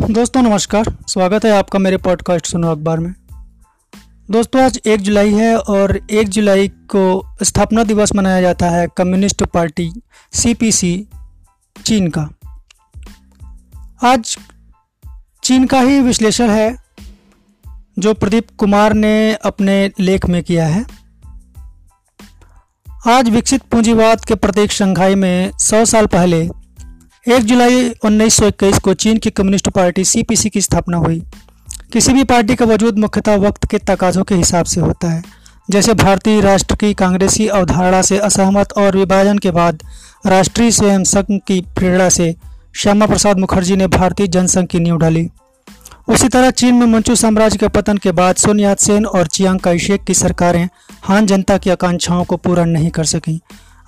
दोस्तों, नमस्कार। स्वागत है आपका मेरे पॉडकास्ट सुनो अखबार में। दोस्तों, आज एक जुलाई है और एक जुलाई को स्थापना दिवस मनाया जाता है कम्युनिस्ट पार्टी सीपीसी चीन का। आज चीन का ही विश्लेषण है, जो प्रदीप कुमार ने अपने लेख में किया है। आज विकसित पूंजीवाद के प्रतीक शंघाई में 100 साल पहले एक जुलाई 1921 को चीन की कम्युनिस्ट पार्टी सीपीसी की स्थापना हुई। किसी भी पार्टी का वजूद मुख्यतः वक्त के तकाजों के हिसाब से होता है। जैसे भारतीय राष्ट्र की कांग्रेसी अवधारणा से असहमत और विभाजन के बाद राष्ट्रीय स्वयं संघ की प्रेरणा से श्यामा प्रसाद मुखर्जी ने भारतीय जनसंघ की नींव डाली। उसी तरह चीन में मंचू साम्राज्य के पतन के बाद सुन यात सेन और चियांग काइशेक की सरकारें, हान जनता की आकांक्षाओं को पूरा नहीं कर सकीं।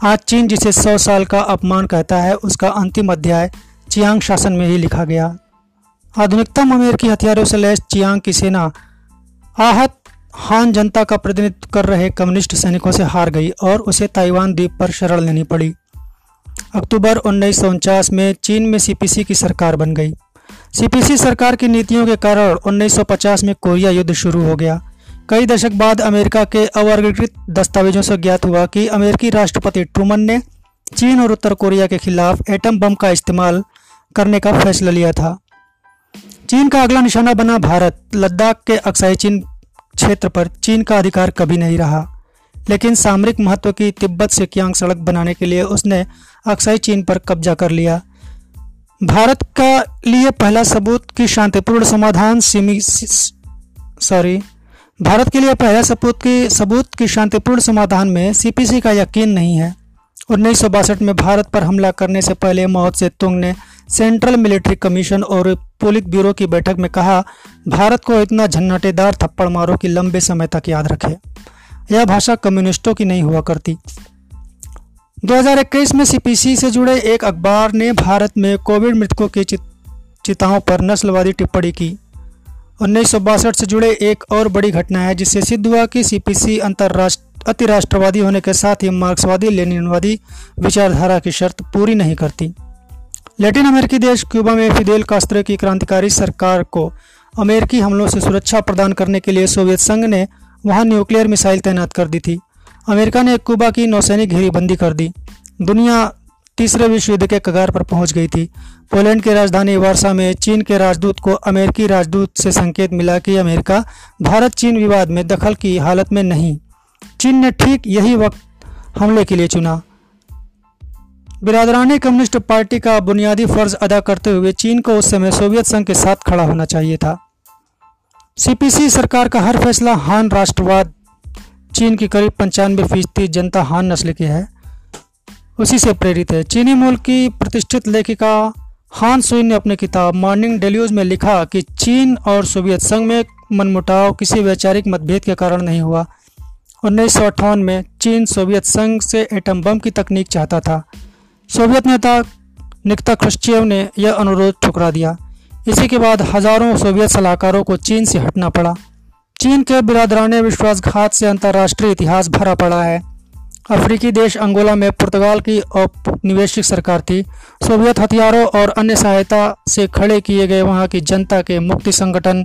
आज चीन, जिसे सौ साल का अपमान कहता है, उसका अंतिम अध्याय चियांग शासन में ही लिखा गया। आधुनिकतम अमेरिकी हथियारों से लैस चियांग की सेना, आहत हान जनता का प्रतिनिधित्व कर रहे कम्युनिस्ट सैनिकों से हार गई और उसे ताइवान द्वीप पर शरण लेनी पड़ी। अक्टूबर उन्नीस सौ उनचास में चीन में सीपीसी की सरकार बन गई। सीपीसी सरकार की नीतियों के कारण 1950 में कोरिया युद्ध शुरू हो गया। कई दशक बाद अमेरिका के अवर्गीकृत दस्तावेजों से ज्ञात हुआ कि अमेरिकी राष्ट्रपति ट्रूमन ने चीन और उत्तर कोरिया के खिलाफ एटम बम का इस्तेमाल करने का फैसला लिया था। चीन का अगला निशाना बना भारत। लद्दाख के अक्साई चीन क्षेत्र पर चीन का अधिकार कभी नहीं रहा, लेकिन सामरिक महत्व की तिब्बत से क्यांग सड़क बनाने के लिए उसने अक्साई चीन पर कब्जा कर लिया। भारत का लिए पहला सबूत की शांतिपूर्ण समाधान सीमी सॉरी भारत के लिए पहला सबूत की सबूत की शांतिपूर्ण समाधान में सीपीसी का यकीन नहीं है। उन्नीस सौ बासठ में भारत पर हमला करने से पहले मौत से तुंग ने सेंट्रल मिलिट्री कमीशन और पुलिस ब्यूरो की बैठक में कहा, भारत को इतना झन्नाटेदार थप्पड़ मारो कि लंबे समय तक याद रखे। यह भाषा कम्युनिस्टों की नहीं हुआ करती। 2021 में सीपीसी से जुड़े एक अखबार ने भारत में कोविड मृतकों की चिताओं पर नस्लवादी टिप्पणी की। उन्नीस सौ बासठ से जुड़े एक और बड़ी घटना है, जिससे सिद्ध हुआ कि सीपीसी अंतर्राष्ट्र अति राष्ट्रवादी होने के साथ ही मार्क्सवादी, लेनिनवादी विचारधारा की शर्त पूरी नहीं करती। लैटिन अमेरिकी देश क्यूबा में फिदेल कास्त्रो की क्रांतिकारी सरकार को अमेरिकी हमलों से सुरक्षा प्रदान करने के लिए सोवियत संघ ने वहाँ न्यूक्लियर मिसाइल तैनात कर दी थी। अमेरिका ने क्यूबा की नौसैनिक घेरीबंदी कर दी। दुनिया तीसरे विश्व युद्ध के कगार पर पहुँच गई थी। पोलैंड की राजधानी वारसा में चीन के राजदूत को अमेरिकी राजदूत से संकेत मिला कि अमेरिका भारत चीन विवाद में दखल की हालत में नहीं। चीन ने ठीक यही वक्त हमले के लिए चुना। बिरादरानी कम्युनिस्ट पार्टी का बुनियादी फ़र्ज़ अदा करते हुए चीन को उस समय सोवियत संघ के साथ खड़ा होना चाहिए था। सीपीसी सरकार का हर फैसला हान राष्ट्रवाद। चीन की करीब पंचानवे फ़ीसदी जनता हान नस्ल की है। उसी से प्रेरित है। चीनी मूल की प्रतिष्ठित लेखिका हान सुइन ने अपनी किताब मॉर्निंग डेल्यूज में लिखा कि चीन और सोवियत संघ में मनमुटाव, किसी वैचारिक मतभेद के कारण नहीं हुआ। उन्नीस सौ अट्ठावन में चीन सोवियत संघ से एटम बम की तकनीक चाहता था। सोवियत नेता निकता ख्रुश्चेव ने यह अनुरोध ठुकरा दिया। इसी के बाद हज़ारों सोवियत सलाहकारों को चीन से हटना पड़ा। चीन के बिरादराने विश्वासघात से अंतर्राष्ट्रीय इतिहास भरा पड़ा है। अफ्रीकी देश अंगोला में पुर्तगाल की औपनिवेशिक सरकार थी। सोवियत हथियारों और अन्य सहायता से खड़े किए गए वहाँ की जनता के मुक्ति संगठन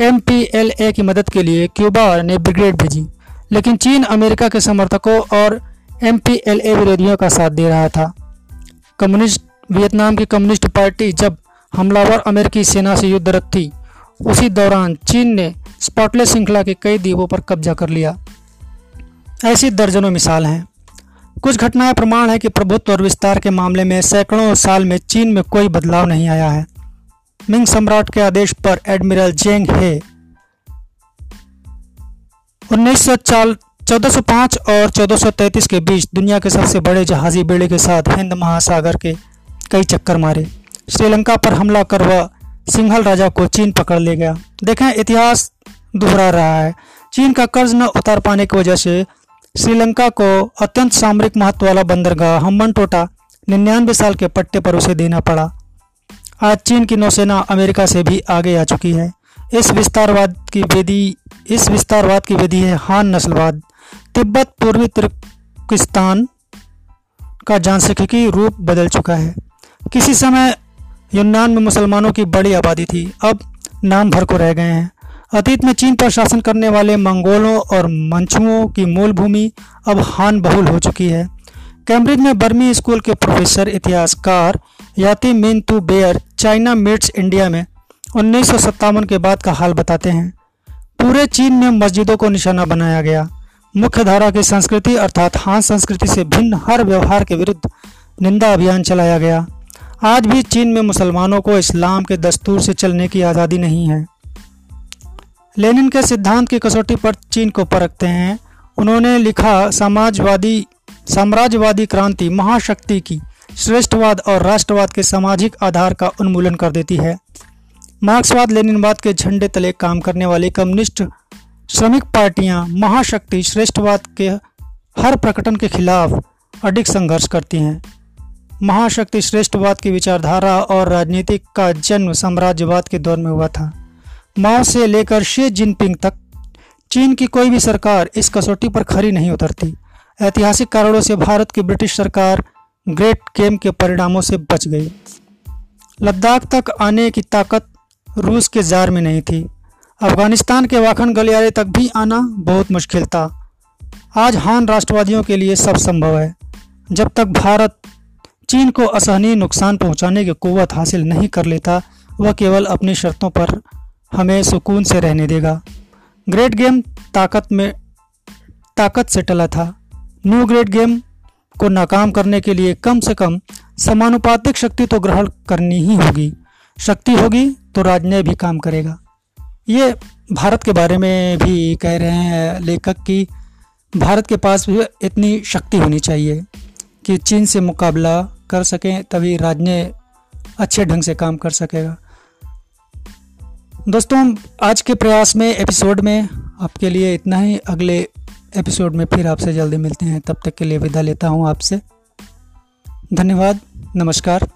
एमपीएलए की मदद के लिए क्यूबा ने ब्रिगेड भेजी। लेकिन चीन अमेरिका के समर्थकों और MPLA विरोधियों का साथ दे रहा था। कम्युनिस्ट वियतनाम की कम्युनिस्ट पार्टी जब हमलावर अमेरिकी सेना से युद्धरत थी, उसी दौरान चीन ने स्पॉटलेस श्रृंखला के कई द्वीपों पर कब्जा कर लिया। ऐसी दर्जनों मिसाल हैं। कुछ घटनाएँ प्रमाण है कि प्रभुत्व और विस्तार के मामले में सैकड़ों साल में चीन में कोई बदलाव नहीं आया है। मिंग सम्राट के आदेश पर एडमिरल जेंग हे। उन्नीस चौदह और 1433 के बीच दुनिया के सबसे बड़े जहाजी बेड़े के साथ हिंद महासागर के कई चक्कर मारे। श्रीलंका पर हमला कर वह सिंघल राजा को चीन पकड़ ले गया। देखें, इतिहास दोहरा रहा है। चीन का कर्ज न उतार पाने की वजह से श्रीलंका को अत्यंत सामरिक महत्व वाला बंदरगाह हम्बन टोटा निन्यानवे साल के पट्टे पर उसे देना पड़ा। आज चीन की नौसेना अमेरिका से भी आगे आ चुकी है। इस विस्तारवाद की विधि इस विस्तारवाद की विधि है हान नस्लवाद। तिब्बत पूर्वी तुर्किस्तान का जानसिकी रूप बदल चुका है। किसी समय यूनान में मुसलमानों की बड़ी आबादी थी। अब नाम भर को रह गए हैं। अतीत में चीन पर शासन करने वाले मंगोलों और मंचुओं की मूल भूमि अब हान बहुल हो चुकी है। कैम्ब्रिज में बर्मी स्कूल के प्रोफेसर, इतिहासकार याति मिन तू बेयर चाइना मीट्स इंडिया में उन्नीस सौ सत्तावन के बाद का हाल बताते हैं। पूरे चीन में मस्जिदों को निशाना बनाया गया। मुख्य धारा की संस्कृति अर्थात हान संस्कृति से भिन्न हर व्यवहार के विरुद्ध निंदा अभियान चलाया गया। आज भी चीन में मुसलमानों को इस्लाम के दस्तूर से चलने की आज़ादी नहीं है। लेनिन के सिद्धांत की कसौटी पर चीन को परखते हैं। उन्होंने लिखा, समाजवादी, साम्राज्यवादी क्रांति महाशक्ति की श्रेष्ठवाद और राष्ट्रवाद के सामाजिक आधार का उन्मूलन कर देती है। मार्क्सवाद लेनिनवाद के झंडे तले काम करने वाली कम्युनिस्ट श्रमिक पार्टियाँ महाशक्ति श्रेष्ठवाद के हर प्रकटन के खिलाफ अधिक संघर्ष करती हैं। महाशक्ति श्रेष्ठवाद की विचारधारा और राजनीतिक का जन्म साम्राज्यवाद के दौर में हुआ था। माओ से लेकर शी जिनपिंग तक, चीन की कोई भी सरकार इस कसौटी पर खरी नहीं उतरती। ऐतिहासिक कारणों से भारत की ब्रिटिश सरकार ग्रेट गेम के परिणामों से बच गई। लद्दाख तक आने की ताकत रूस के जार में नहीं थी। अफ़गानिस्तान के वाखन गलियारे तक भी आना बहुत मुश्किल था। आज हान राष्ट्रवादियों के लिए सब संभव है। जब तक भारत चीन को असहनीय नुकसान पहुँचाने की कुवत हासिल नहीं कर लेता, वह केवल अपनी शर्तों पर हमें सुकून से रहने देगा। ग्रेट गेम ताकत में ताकत से टला था। न्यू ग्रेट गेम को नाकाम करने के लिए कम से कम समानुपातिक शक्ति तो ग्रहण करनी ही होगी। शक्ति होगी तो राजनय भी काम करेगा। ये भारत के बारे में भी कह रहे हैं लेखक कि भारत के पास भी इतनी शक्ति होनी चाहिए कि चीन से मुकाबला कर सकें तभी राजनय अच्छे ढंग से काम कर सकेगा। दोस्तों, आज के प्रयास में एपिसोड में आपके लिए इतना ही। अगले एपिसोड में फिर आपसे जल्दी मिलते हैं। तब तक के लिए विदा लेता हूँ आपसे। धन्यवाद, नमस्कार।